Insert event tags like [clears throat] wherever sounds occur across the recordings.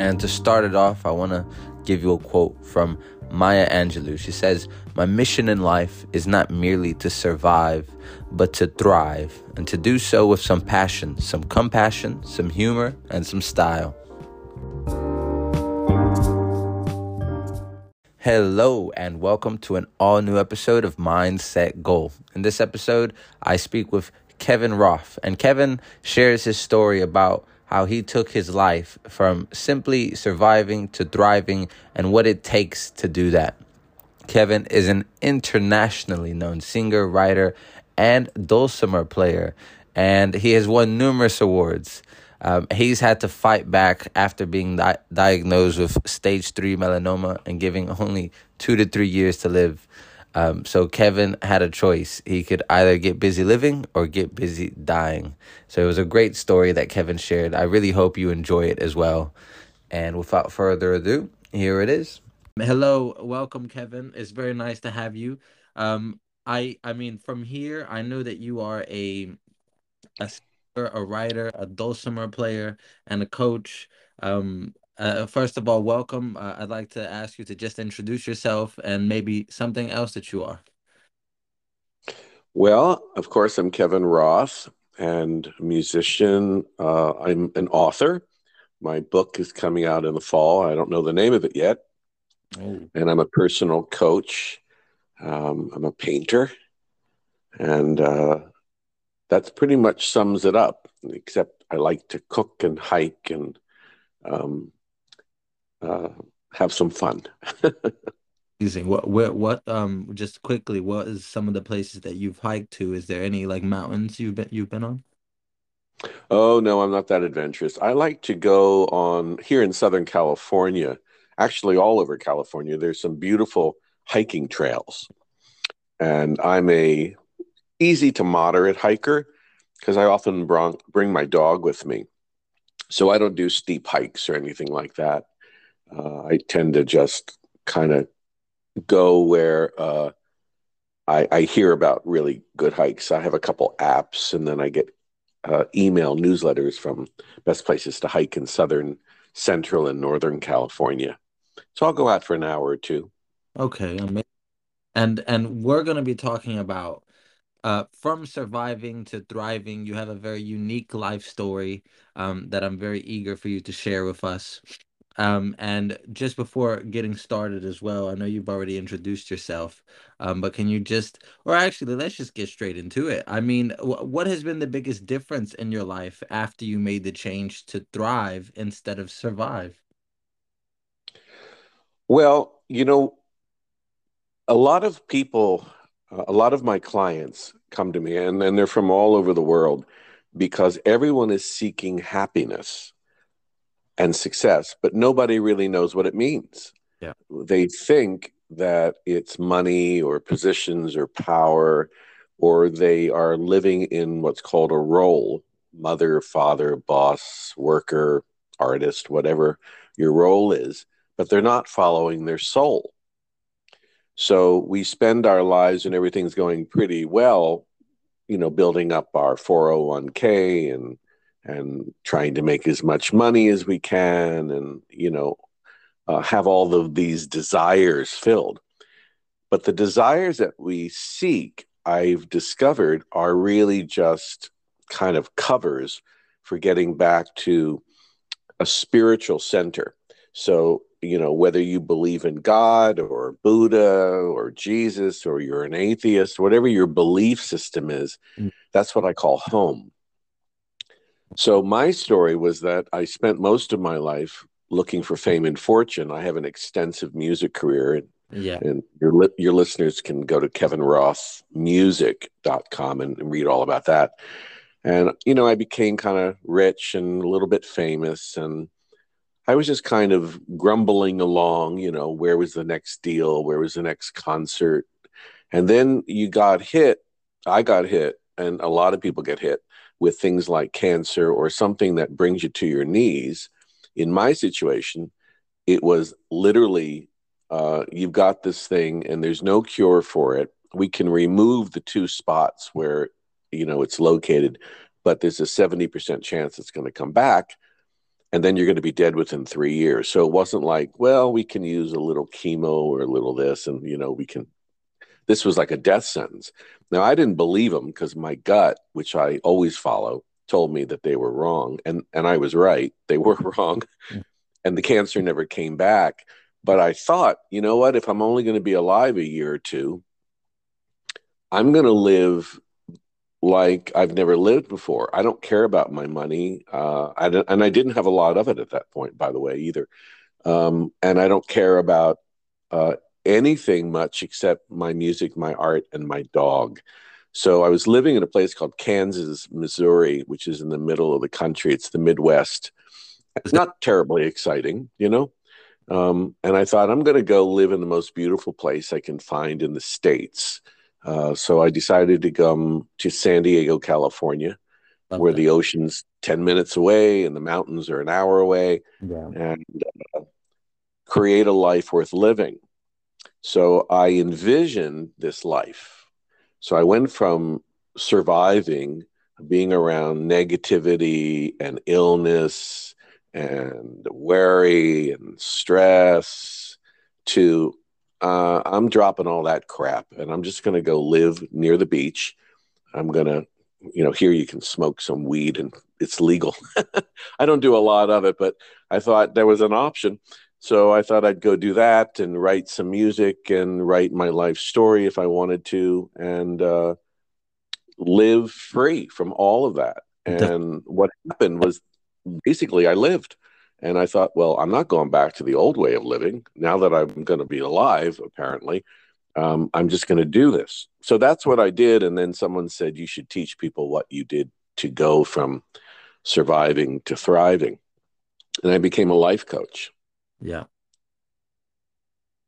And to start it off, I want to give you a quote from Maya Angelou. She says, My mission in life is not merely to survive, but to thrive, and to do so with some passion, some compassion, some humor, and some style. Hello, and welcome to an all new episode of Mindset Goal. In this episode, I speak with Kevin Roth, and Kevin shares his story about how he took his life from simply surviving to thriving and what it takes to do that. Kevin is an internationally known singer, writer, and dulcimer player, and he has won numerous awards. Um, he's had to fight back after being di- diagnosed with stage three melanoma and giving only two to three years to live. Um, so Kevin had a choice. He could either get busy living or get busy dying. So it was a great story that Kevin shared. I really hope you enjoy it as well. And without further ado, here it is. Hello, welcome, Kevin. It's very nice to have you. Um, I I mean, from here, I know that you are a a singer, a writer, a dulcimer player, and a coach. Um, uh, first of all, welcome. Uh, I'd like to ask you to just introduce yourself and maybe something else that you are. Well, of course, I'm Kevin Roth and a musician. Uh, I'm an author. My book is coming out in the fall. I don't know the name of it yet. Oh. And I'm a personal coach. Um, I'm a painter. And uh, that's pretty much sums it up, except I like to cook and hike and um, have some fun. [laughs] Amazing. What, what, what? Um, just quickly, what is some of the places that you've hiked to? Is there any like mountains you've been you've been on? Oh no, I'm not that adventurous. I like to go on here in Southern California, actually all over California. There's some beautiful hiking trails, and I'm a easy to moderate hiker because I often bring bring my dog with me, so I don't do steep hikes or anything like that. Uh, I tend to just kind of go where uh, I, I, hear about really good hikes. I have a couple apps, and then I get uh, email newsletters from best places to hike in southern, central, and northern California. So I'll go out for an hour or two. Okay, and and we're going to be talking about uh, from surviving to thriving. You have a very unique life story um, that I'm very eager for you to share with us. Um, and just before getting started as well, I know you've already introduced yourself, um, but can you just, or actually, let's just get straight into it. I mean, what has been the biggest difference in your life after you made the change to thrive instead of survive? Well, you know, a lot of people, a lot of my clients come to me, and, and they're from all over the world because everyone is seeking happiness and success, but nobody really knows what it means. Yeah. They think that it's money or positions or power, or they are living in what's called a role mother, father, boss, worker, artist, whatever your role is, but they're not following their soul. So we spend our lives and everything's going pretty well, you know, building up our 401k and and trying to make as much money as we can and you know uh, have all of these desires filled. But the desires that we seek i've discovered are really just kind of covers for getting back to a spiritual center. So you know whether you believe in god or buddha or jesus or you're an atheist whatever your belief system is mm. that's what i call home so my story was that I spent most of my life looking for fame and fortune. I have an extensive music career. And, yeah. And your li- your listeners can go to kevinrothmusic.com and, and read all about that. And you know, I became kind of rich and a little bit famous and I was just kind of grumbling along, you know, where was the next deal? Where was the next concert? And then you got hit. I got hit, and a lot of people get hit with things like cancer or something that brings you to your knees. In my situation, it was literally uh, you've got this thing and there's no cure for it. We can remove the two spots where you know it's located, but there's a 70% chance it's going to come back. and then you're going to be dead within three years. So it wasn't like, well, we can use a little chemo or a little this, and you know, we can. This was like a death sentence. Now I didn't believe them because my gut, which I always follow, told me that they were wrong, and and I was right. They [laughs] were wrong, mm. and the cancer never came back. But I thought, you know what? If I'm only going to be alive a year or two, I'm going to live like I've never lived before. I don't care about my money. Uh, I and I didn't have a lot of it at that point, by the way, either. Um, and I don't care about uh, anything much except my music, my art, and my dog. So I was living in a place called Kansas, Missouri, which is in the middle of the country. It's the Midwest. It's not terribly exciting, you know. Um, and I thought I'm going to go live in the most beautiful place I can find in the states uh, so I decided to come to San Diego, California, Love where that. the ocean's 10 minutes away and the mountains are an hour away, yeah. and uh, create a life worth living. So I envisioned this life. So I went from surviving, being around negativity and illness and worry and stress to uh, I'm dropping all that crap and I'm just going to go live near the beach. I'm going to, you know, here you can smoke some weed and it's legal. [laughs] I don't do a lot of it, but I thought there was an option. So I thought I'd go do that and write some music and write my life story if I wanted to and uh, live free from all of that. And what happened was basically I lived. And I thought, well, I'm not going back to the old way of living. Now that I'm going to be alive, apparently, um, I'm just going to do this. So that's what I did. And then someone said, you should teach people what you did to go from surviving to thriving. And I became a life coach. Yeah.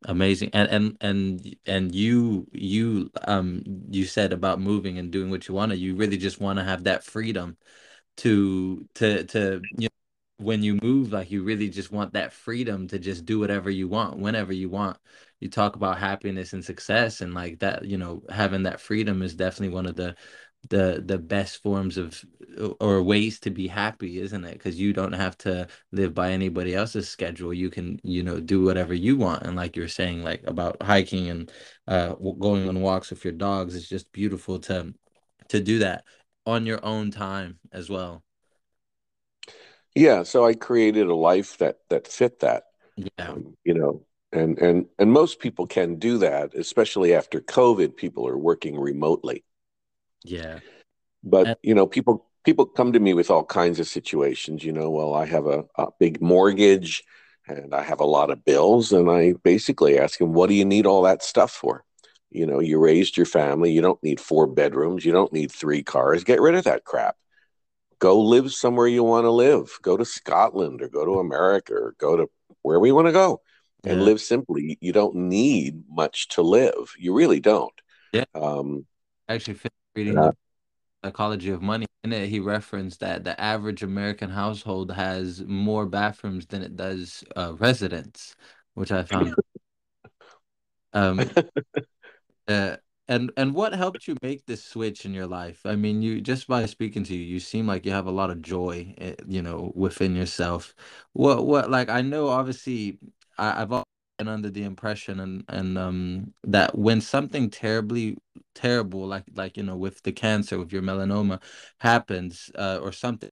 Amazing. And and and and you you um you said about moving and doing what you want to, you really just want to have that freedom to to to you know when you move like you really just want that freedom to just do whatever you want whenever you want you talk about happiness and success and like that you know having that freedom is definitely one of the the the best forms of or ways to be happy isn't it because you don't have to live by anybody else's schedule you can you know do whatever you want and like you're saying like about hiking and uh going on walks with your dogs it's just beautiful to to do that on your own time as well yeah, so I created a life that that fit that. Yeah. Um, you know, and and and most people can do that, especially after COVID. People are working remotely. Yeah. But and- you know, people people come to me with all kinds of situations. You know, well, I have a, a big mortgage and I have a lot of bills, and I basically ask them, "What do you need all that stuff for?" You know, you raised your family. You don't need four bedrooms. You don't need three cars. Get rid of that crap go live somewhere you want to live. Go to Scotland or go to America or go to wherever you want to go and yeah. live simply. You don't need much to live. You really don't. Yeah. Um, Actually, reading uh, the psychology of money. In it, he referenced that the average American household has more bathrooms than it does uh, residents, which I found. [laughs] um, [laughs] uh, and and what helped you make this switch in your life? I mean you just by speaking to you you seem like you have a lot of joy eh, you know within yourself. What what like i know obviously I, i've been under the impression and and um that when something terribly terrible like like you know with the cancer with your melanoma happens uh, or something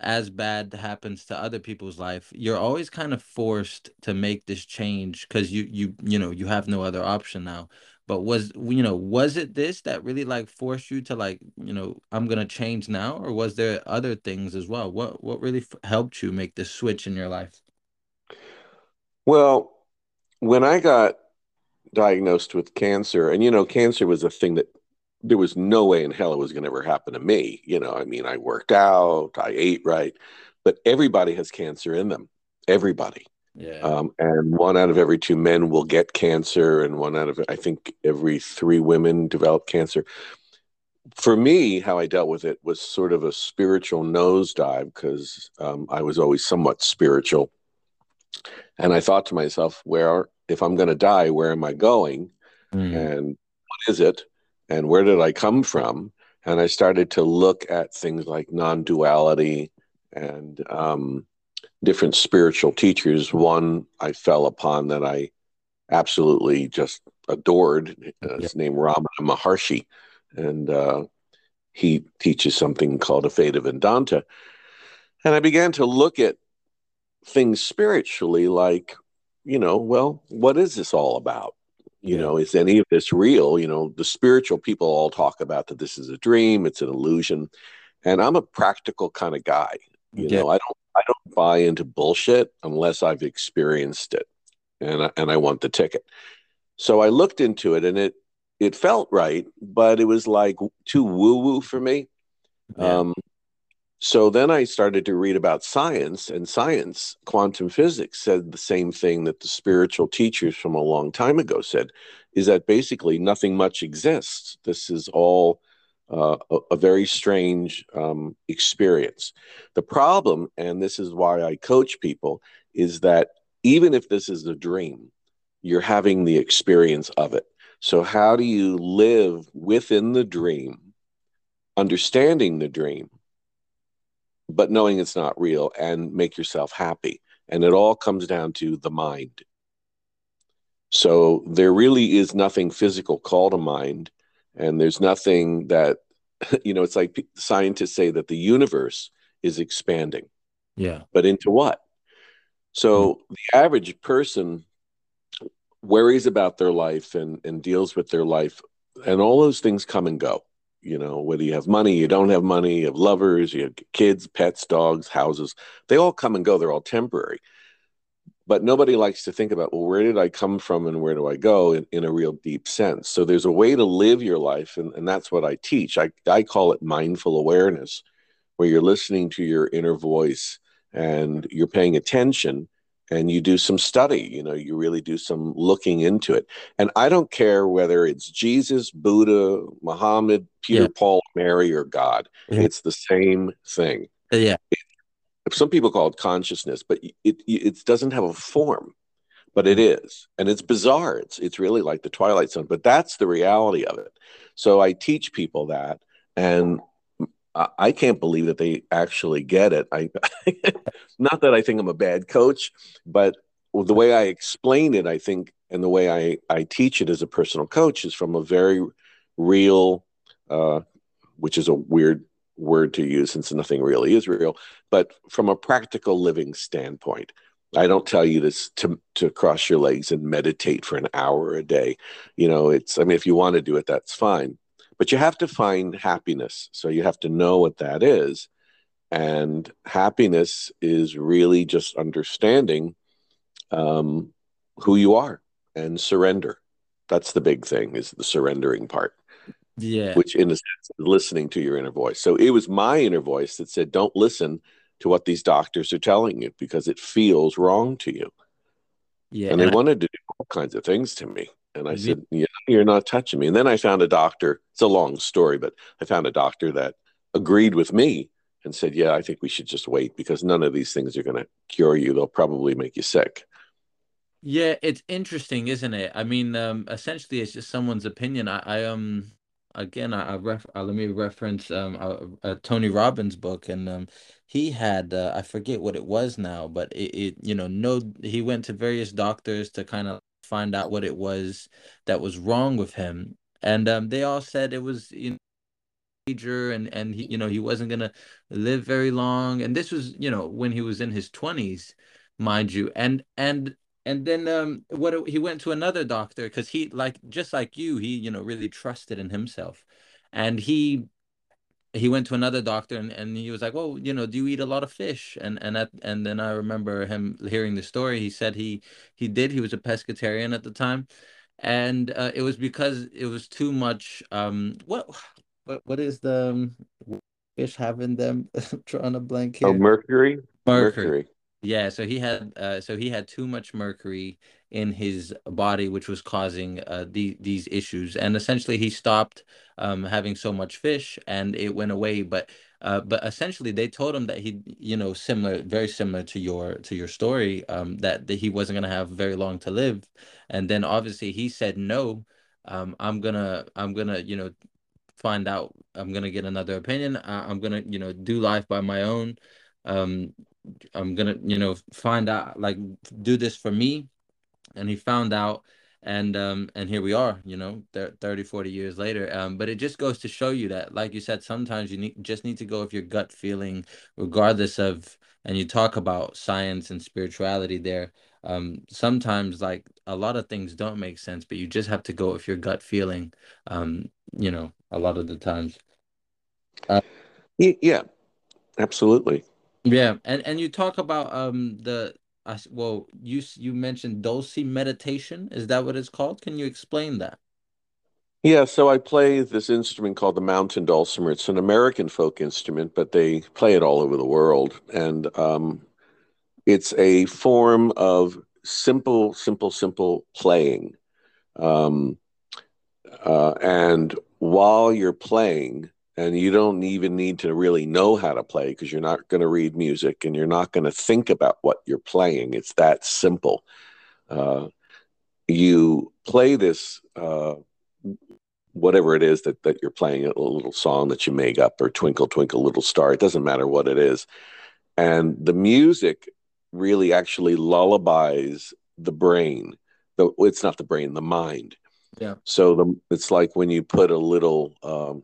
as bad happens to other people's life you're always kind of forced to make this change because you you you know you have no other option now. But was you know was it this that really like forced you to like you know i'm gonna change now or was there other things as well? What what really f- helped you make this switch in your life? Well when i got diagnosed with cancer and you know cancer was a thing that there was no way in hell it was going to ever happen to me you know i mean i worked out i ate right but everybody has cancer in them everybody yeah. Um, and one out of every two men will get cancer, and one out of, I think, every three women develop cancer. For me, how I dealt with it was sort of a spiritual nosedive because um, I was always somewhat spiritual. And I thought to myself, where, if I'm going to die, where am I going? Mm. And what is it? And where did I come from? And I started to look at things like non duality and, um, different spiritual teachers. One I fell upon that I absolutely just adored. Uh, his name Ramana Maharshi, and uh, he teaches something called Advaita Vedanta. And I began to look at things spiritually, like, you know, well, what is this all about? You yeah. know, is any of this real? You know, the spiritual people all talk about that this is a dream, it's an illusion. And I'm a practical kind of guy. You yeah. know, I don't I don't buy into bullshit unless I've experienced it and I, and I want the ticket. So I looked into it and it it felt right, but it was like too woo woo for me. Yeah. Um, so then I started to read about science, and science, quantum physics, said the same thing that the spiritual teachers from a long time ago said is that basically nothing much exists. This is all uh, a, a, very strange um, experience. The problem, and this is why I coach people, is that even if this is a dream, you're having the experience of it. So, how do you live within the dream, understanding the dream, but knowing it's not real and make yourself happy? And it all comes down to the mind. So, there really is nothing physical called a mind. And there's nothing that, [laughs] you know, it's like scientists say that the universe is expanding. Yeah. But into what? So mm-hmm. the average person worries about their life and, and deals with their life, and all those things come and go. You know, whether you have money, you don't have money, you have lovers, you have kids, pets, dogs, houses, they all come and go. They're all temporary. But nobody likes to think about, well, where did I come from and where do I go in, in a real deep sense? So there's a way to live your life, and, and that's what I teach. I, I call it mindful awareness, where you're listening to your inner voice and you're paying attention and you do some study you know you really do some looking into it and i don't care whether it's jesus buddha muhammad peter yeah. paul mary or god yeah. it's the same thing uh, yeah it, some people call it consciousness but it, it doesn't have a form but it mm. and it's bizarre it's it's really like the twilight zone but that's the reality of it so i teach people that and I can't believe that they actually get it. I [laughs] not that I think I'm a bad coach, but the way I explain it, I think, and the way I, I teach it as a personal coach is from a very real, uh, which is a weird word to use since nothing really is real, but from a practical living standpoint. I don't tell you this to to cross your legs and meditate for an hour a day. You know, it's I mean, if you want to do it, that's fine but you have to find happiness. So you have to know what that is. And happiness is really just understanding um, who you are and surrender. That's the big thing is the surrendering part. Yeah. Which in a sense is listening to your inner voice. So it was my inner voice that said, don't listen to what these doctors are telling you because it feels wrong to you. Yeah. And they and wanted to do all kinds of things to me. And I mm-hmm. said, yeah, You're not touching me. And then I found a doctor. It's a long story, but I found a doctor that agreed with me and said, Yeah, I think we should just wait because none of these things are going to cure you. They'll probably make you sick. Yeah, it's interesting, isn't it? I mean, um, essentially, it's just someone's opinion. I, I um, again, I, I ref, uh, let me reference um, a, a, Tony Robbins book, and um, he had uh, I forget what it was now, but it, it, you know, no, he went to various doctors to kind of find out what it was that was wrong with him. And um, they all said it was you know major and and he, you know he wasn't gonna live very long. And this was you know when he was in his twenties, mind you. And and and then um what he went to another doctor because he like just like you he you know really trusted in himself, and he he went to another doctor and, and he was like, "Well, you know, do you eat a lot of fish?" And and that, and then I remember him hearing the story. He said he he did. He was a pescatarian at the time, and uh, it was because it was too much. Um, what what what is the um, fish having them? [laughs] trying to blank oh, here. Oh, mercury. Mercury. mercury. Yeah, so he had uh, so he had too much mercury in his body, which was causing uh, the, these issues. And essentially, he stopped um, having so much fish, and it went away. But uh, but essentially, they told him that he, you know, similar, very similar to your to your story, um, that, that he wasn't gonna have very long to live. And then obviously, he said no. Um, I'm gonna I'm gonna you know find out. I'm gonna get another opinion. I, I'm gonna you know do life by my own. Um, I'm gonna, you know, find out, like, do this for me. And he found out, and um, and here we are, you know, 30, 40 years later. Um, but it just goes to show you that, like you said, sometimes you need just need to go with your gut feeling, regardless of. And you talk about science and spirituality there. Um, sometimes, like a lot of things don't make sense, but you just have to go with your gut feeling. Um, you know, a lot of the times. Uh, yeah, absolutely. Yeah, and and you talk about um the I well you you mentioned Dulce meditation. Is that what it's called? Can you explain that? Yeah, so I play this instrument called the mountain dulcimer. It's an American folk instrument, but they play it all over the world, and um, it's a form of simple, simple, simple playing. Um, uh, and while you're playing, and you don't even need to really know how to play because you're not going to read music and you're not going to think about what you're playing. It's that simple. Uh, you play this, uh, whatever it is that, that you're playing, a little song that you make up or Twinkle, Twinkle, Little Star. It doesn't matter what it is. And the music really actually lullabies the brain. The, it's not the brain, the mind. Yeah. So the, it's like when you put a little um,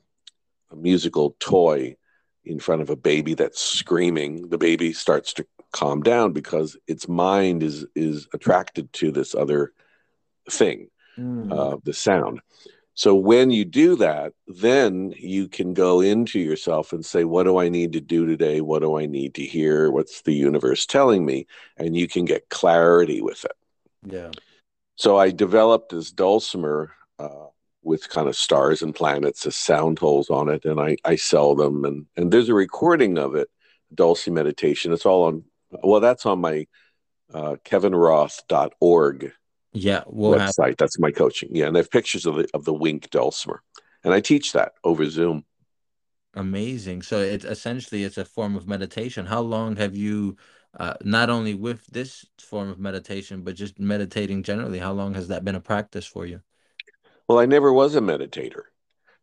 a musical toy in front of a baby that's screaming, the baby starts to calm down because its mind is is attracted to this other thing, mm. uh, the sound. So when you do that, then you can go into yourself and say, "What do I need to do today? What do I need to hear? What's the universe telling me?" And you can get clarity with it. Yeah. So I developed this dulcimer uh, with kind of stars and planets as sound holes on it, and I, I sell them. And, and there's a recording of it, Dulce Meditation. It's all on, well, that's on my uh, kevinroth.org yeah, we'll website. Have... That's my coaching. Yeah, and I have pictures of the of the Wink Dulcimer, and I teach that over Zoom. Amazing. So it's essentially it's a form of meditation. How long have you, uh, not only with this form of meditation, but just meditating generally? How long has that been a practice for you? Well, I never was a meditator.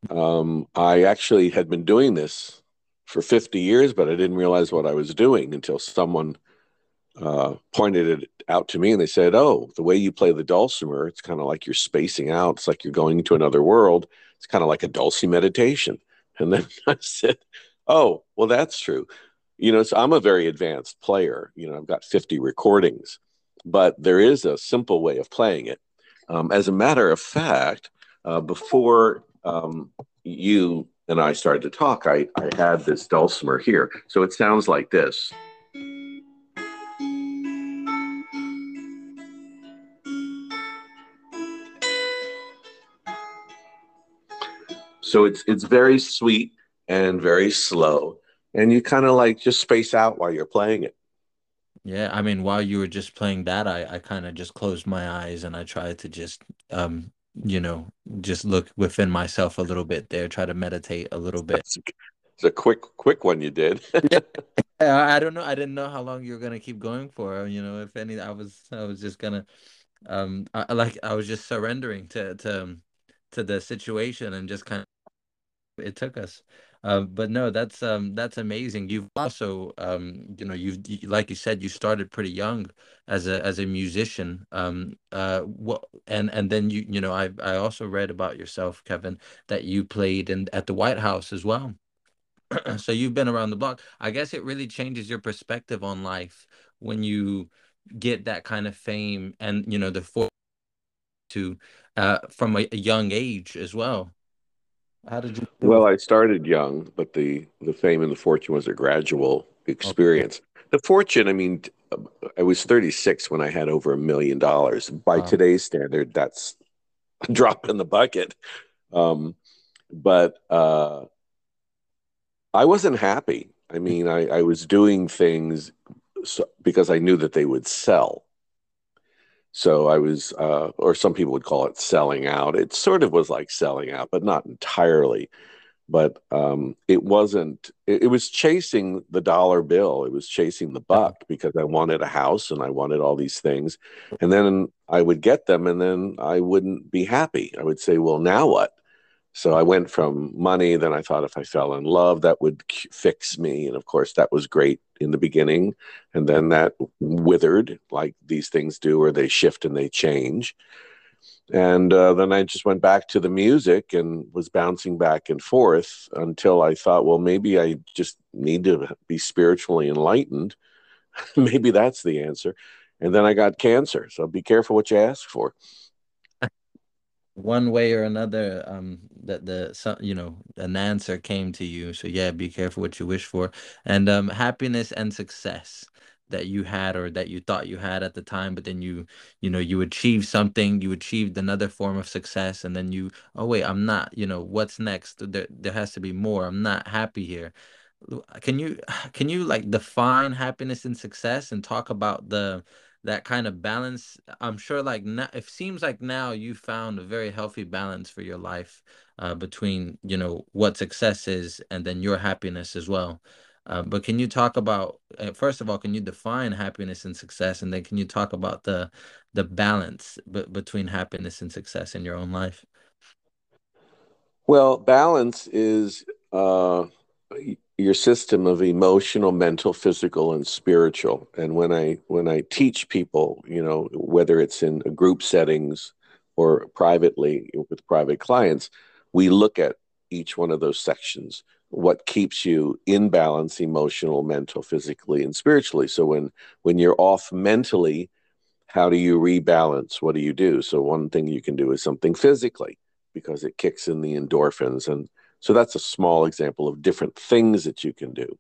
Um, I actually had been doing this for 50 years, but I didn't realize what I was doing until someone uh, pointed it out to me and they said, Oh, the way you play the dulcimer, it's kind of like you're spacing out. It's like you're going into another world. It's kind of like a dulce meditation. And then [laughs] I said, Oh, well, that's true. You know, so I'm a very advanced player. You know, I've got 50 recordings, but there is a simple way of playing it. Um, as a matter of fact, uh, before um, you and I started to talk, I, I had this dulcimer here. So it sounds like this. So it's it's very sweet and very slow, and you kind of like just space out while you're playing it. Yeah, I mean, while you were just playing that, I I kind of just closed my eyes and I tried to just um you know, just look within myself a little bit there, try to meditate a little bit. It's a quick, quick one you did. yeah, [laughs] I don't know. I didn't know how long you were gonna keep going for. You know, if any, I was, I was just gonna, um, I, like I was just surrendering to to to the situation and just kind of. It took us. Uh, but no, that's um that's amazing. You've also um you know you've like you said you started pretty young as a as a musician. Um uh what and and then you you know I I also read about yourself, Kevin, that you played in at the White House as well. [clears throat] so you've been around the block. I guess it really changes your perspective on life when you get that kind of fame and you know the for to uh from a, a young age as well. How did you? Well, I started young, but the the fame and the fortune was a gradual experience. Okay. The fortune, I mean, I was 36 when I had over a million dollars. By wow. today's standard, that's a [laughs] drop in the bucket. Um, but uh, I wasn't happy. I mean, I, I was doing things so, because I knew that they would sell. So I was, uh, or some people would call it selling out. It sort of was like selling out, but not entirely. But um, it wasn't, it, it, was chasing the dollar bill. It was chasing the buck because I wanted a house and I wanted all these things. And then I would get them and then I wouldn't be happy. I would say, well, now what? So I went from money, then I thought if I fell in love, that would fix me. And of course, that was great in the beginning. And then that withered, like these things do, or they shift and they change. And uh, then I just went back to the music and was bouncing back and forth until I thought, well, maybe I just need to be spiritually enlightened. [laughs] maybe that's the answer. And then I got cancer. So be careful what you ask for one way or another um that the some you know an answer came to you. So yeah be careful what you wish for. And um happiness and success that you had or that you thought you had at the time but then you you know you achieved something you achieved another form of success and then you oh wait i'm not you know what's next? There, there has to be more. I'm not happy here. Can you [sighs] can you like define happiness and success and talk about the that kind of balance i'm sure like now it seems like now you found a very healthy balance for your life uh, between you know what success is and then your happiness as well. Uh, but can you talk about uh, first of all can you define happiness and success? And then can you talk about the the balance b- between happiness and success in your own life? Well balance is uh your system of emotional mental physical and spiritual. And when i when i teach people you know whether it's in group settings or privately with private clients we look at each one of those sections. What keeps you in balance emotional mental physically and spiritually? So when when you're off mentally how do you rebalance? What do you do? So one thing you can do is something physically because it kicks in the endorphins and so that's a small example of different things that you can do.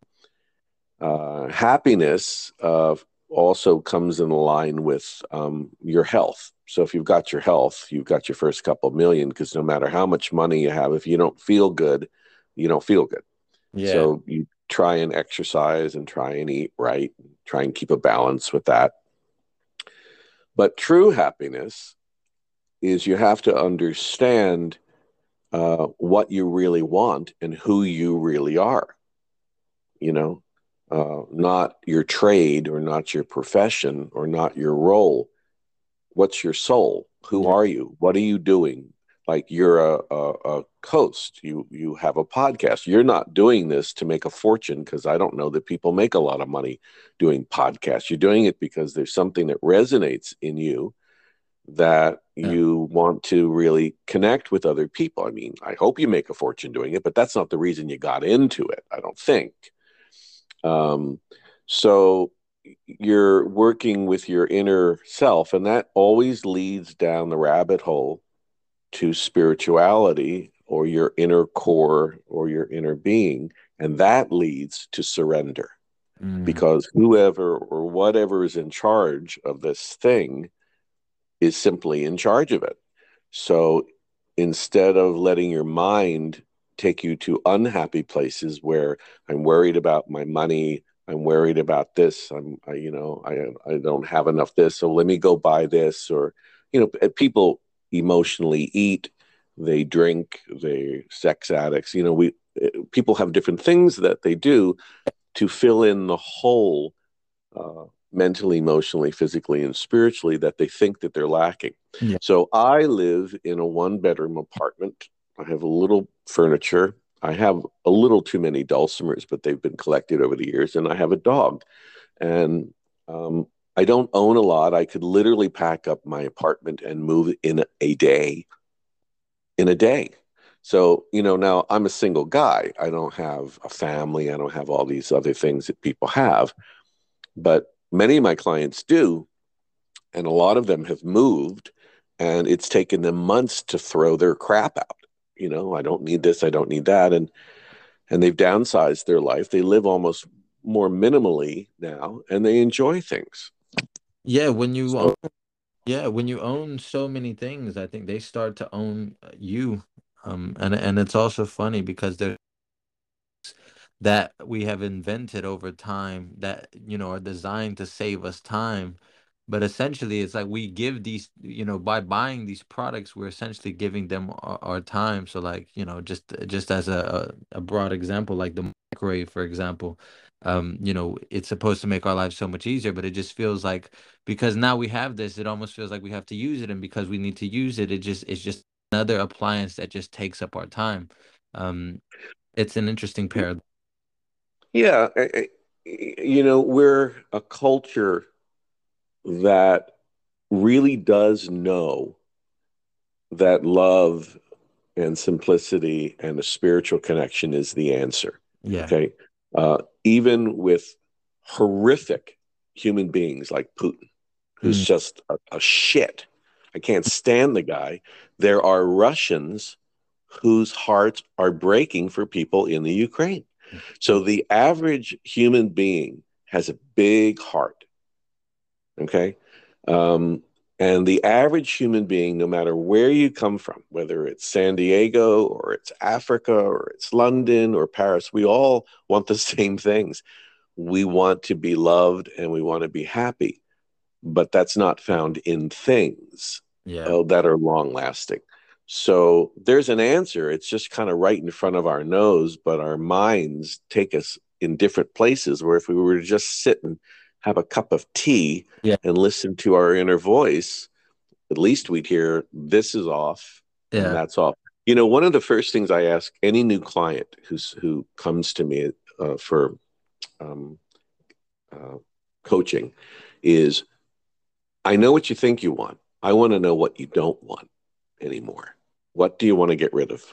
Uh, happiness uh, also comes in line with um, your health. So if you've got your health, you've got your first couple million because no matter how much money you have, if you don't feel good, you don't feel good. Yeah. So you try and exercise and try and eat right, try and keep a balance with that. But true happiness is you have to understand uh, what you really want and who you really are. You know, uh, not your trade or not your profession or not your role. What's your soul? Who are you? What are you doing? Like you're a, a, a host. You you have a podcast. You're not doing this to make a fortune because I don't know that people make a lot of money doing podcasts. You're doing it because there's something that resonates in you that yeah. you want to really connect with other people. I mean, I hope you make a fortune doing it, but that's not the reason you got into it, I don't think. Um, so you're working with your inner self, and that always leads down the rabbit hole to spirituality or your inner core or your inner being. And that leads to surrender. Mm. Because whoever or whatever is in charge of this thing is simply in charge of it. So instead of letting your mind take you to unhappy places where I'm worried about my money, I'm worried about this, I'm, I, you know, I, I don't have enough this, so let me go buy this, or, you know, people emotionally eat, they drink, they sex addicts, you know, we, people have different things that they do to fill in the hole uh, mentally, emotionally, physically, and spiritually that they think that they're lacking. Yeah. So I live in a one bedroom apartment. I have a little furniture. I have a little too many dulcimers, but they've been collected over the years, and I have a dog. And um, I don't own a lot. I could literally pack up my apartment and move in a day. In a day. So, you know, now I'm a single guy. I don't have a family. I don't have all these other things that people have. But many of my clients do and a lot of them have moved and it's taken them months to throw their crap out. You know i don't need this i don't need that. And and they've downsized their life. They live almost more minimally now and they enjoy things. Yeah when you so, own, yeah when you own so many things i think they start to own you. Um and and it's also funny because they're that we have invented over time that you know are designed to save us time but essentially it's like we give these you know by buying these products we're essentially giving them our, our time so like you know just just as a, a broad example like the microwave for example um you know it's supposed to make our lives so much easier but it just feels like because now we have this it almost feels like we have to use it and because we need to use it it just it's just another appliance that just takes up our time. Um, it's an interesting paradox. Yeah, you know, we're a culture that really does know that love and simplicity and a spiritual connection is the answer. Yeah. Okay. Uh, even with horrific human beings like Putin, who's mm. just a, a shit. I can't stand the guy. There are Russians whose hearts are breaking for people in the Ukraine. So the average human being has a big heart. Okay. Um, and the average human being, no matter where you come from, whether it's San Diego or it's Africa or it's London or Paris, we all want the [laughs] same things. We want to be loved and we want to be happy, but that's not found in things yeah. uh, that are long lasting. So there's an answer. It's just kind of right in front of our nose, but our minds take us in different places where if we were to just sit and have a cup of tea yeah. and listen to our inner voice, at least we'd hear this is off yeah. and that's off. You know, one of the first things I ask any new client who's who comes to me uh, for um, uh, coaching is, I know what you think you want. I want to know what you don't want anymore. What do you want to get rid of?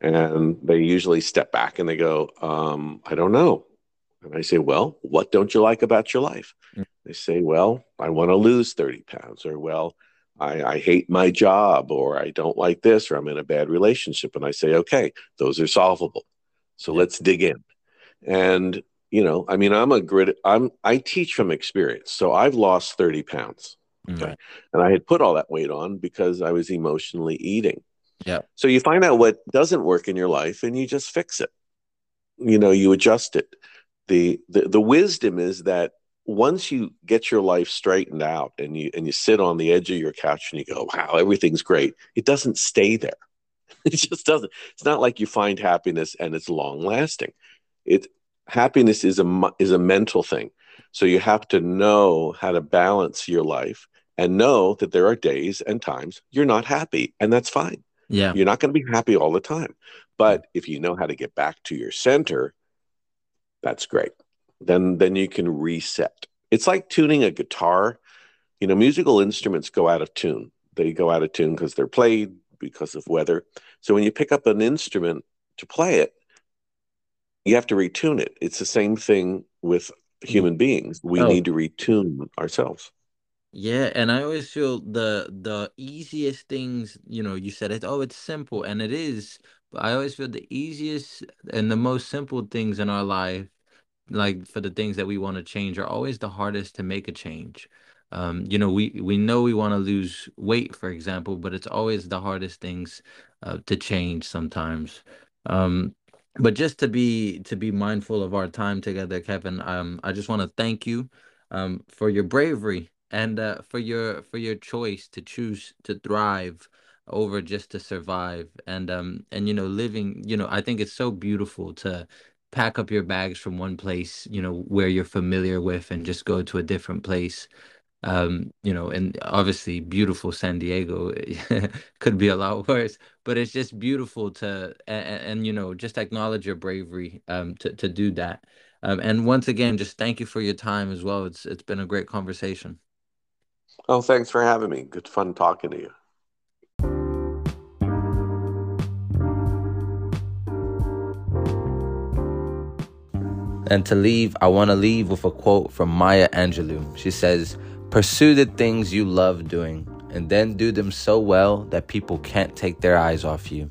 And they usually step back and they go, um, I don't know. And I say, Well, what don't you like about your life? Mm. They say, Well, I want to lose 30 pounds, or Well, I, I, hate my job, or I don't like this, or I'm in a bad relationship. And I say, Okay, those are solvable. So let's dig in. And, you know, I mean, I'm a grid, I'm, I teach from experience. So I've lost 30 pounds. Okay. Mm. And I had put all that weight on because I was emotionally eating. Yeah. So you find out what doesn't work in your life and you just fix it. You know, you adjust it the, the the wisdom is that once you get your life straightened out and you and you sit on the edge of your couch and you go wow everything's great it doesn't stay there [laughs] it just doesn't it's not like you find happiness and it's long lasting it happiness is a is a mental thing so you have to know how to balance your life and know that there are days and times you're not happy and that's fine yeah you're not going to be happy all the time but if you know how to get back to your center that's great. Then then you can reset. It's like tuning a guitar. You know, musical instruments go out of tune. They go out of tune because they're played because of weather. So when you pick up an instrument to play it, you have to retune it. It's the same thing with human beings. We oh. need to retune ourselves. Yeah, and I always feel the the easiest things, you know, you said it, oh, it's simple, and it is, but I always feel the easiest and the most simple things in our life, like for the things that we want to change, are always the hardest to make a change. Um, you know, we we know we want to lose weight, for example, but it's always the hardest things uh, to change sometimes. Um, but just to be to be mindful of our time together, Kevin, um, I just want to thank you um, for your bravery and uh, for your for your choice to choose to thrive over just to survive. And um and you know living you know i think it's so beautiful to pack up your bags from one place you know where you're familiar with and just go to a different place. Um you know and obviously beautiful san diego [laughs] could be a lot [laughs] worse but it's just beautiful to and, and you know just acknowledge your bravery um to, to do that. Um and once again just thank you for your time as well. It's it's been a great conversation Oh, thanks for having me. Good fun talking to you. And to leave, I want to leave with a quote from Maya Angelou. She says, Pursue the things you love doing, and then do them so well that people can't take their eyes off you.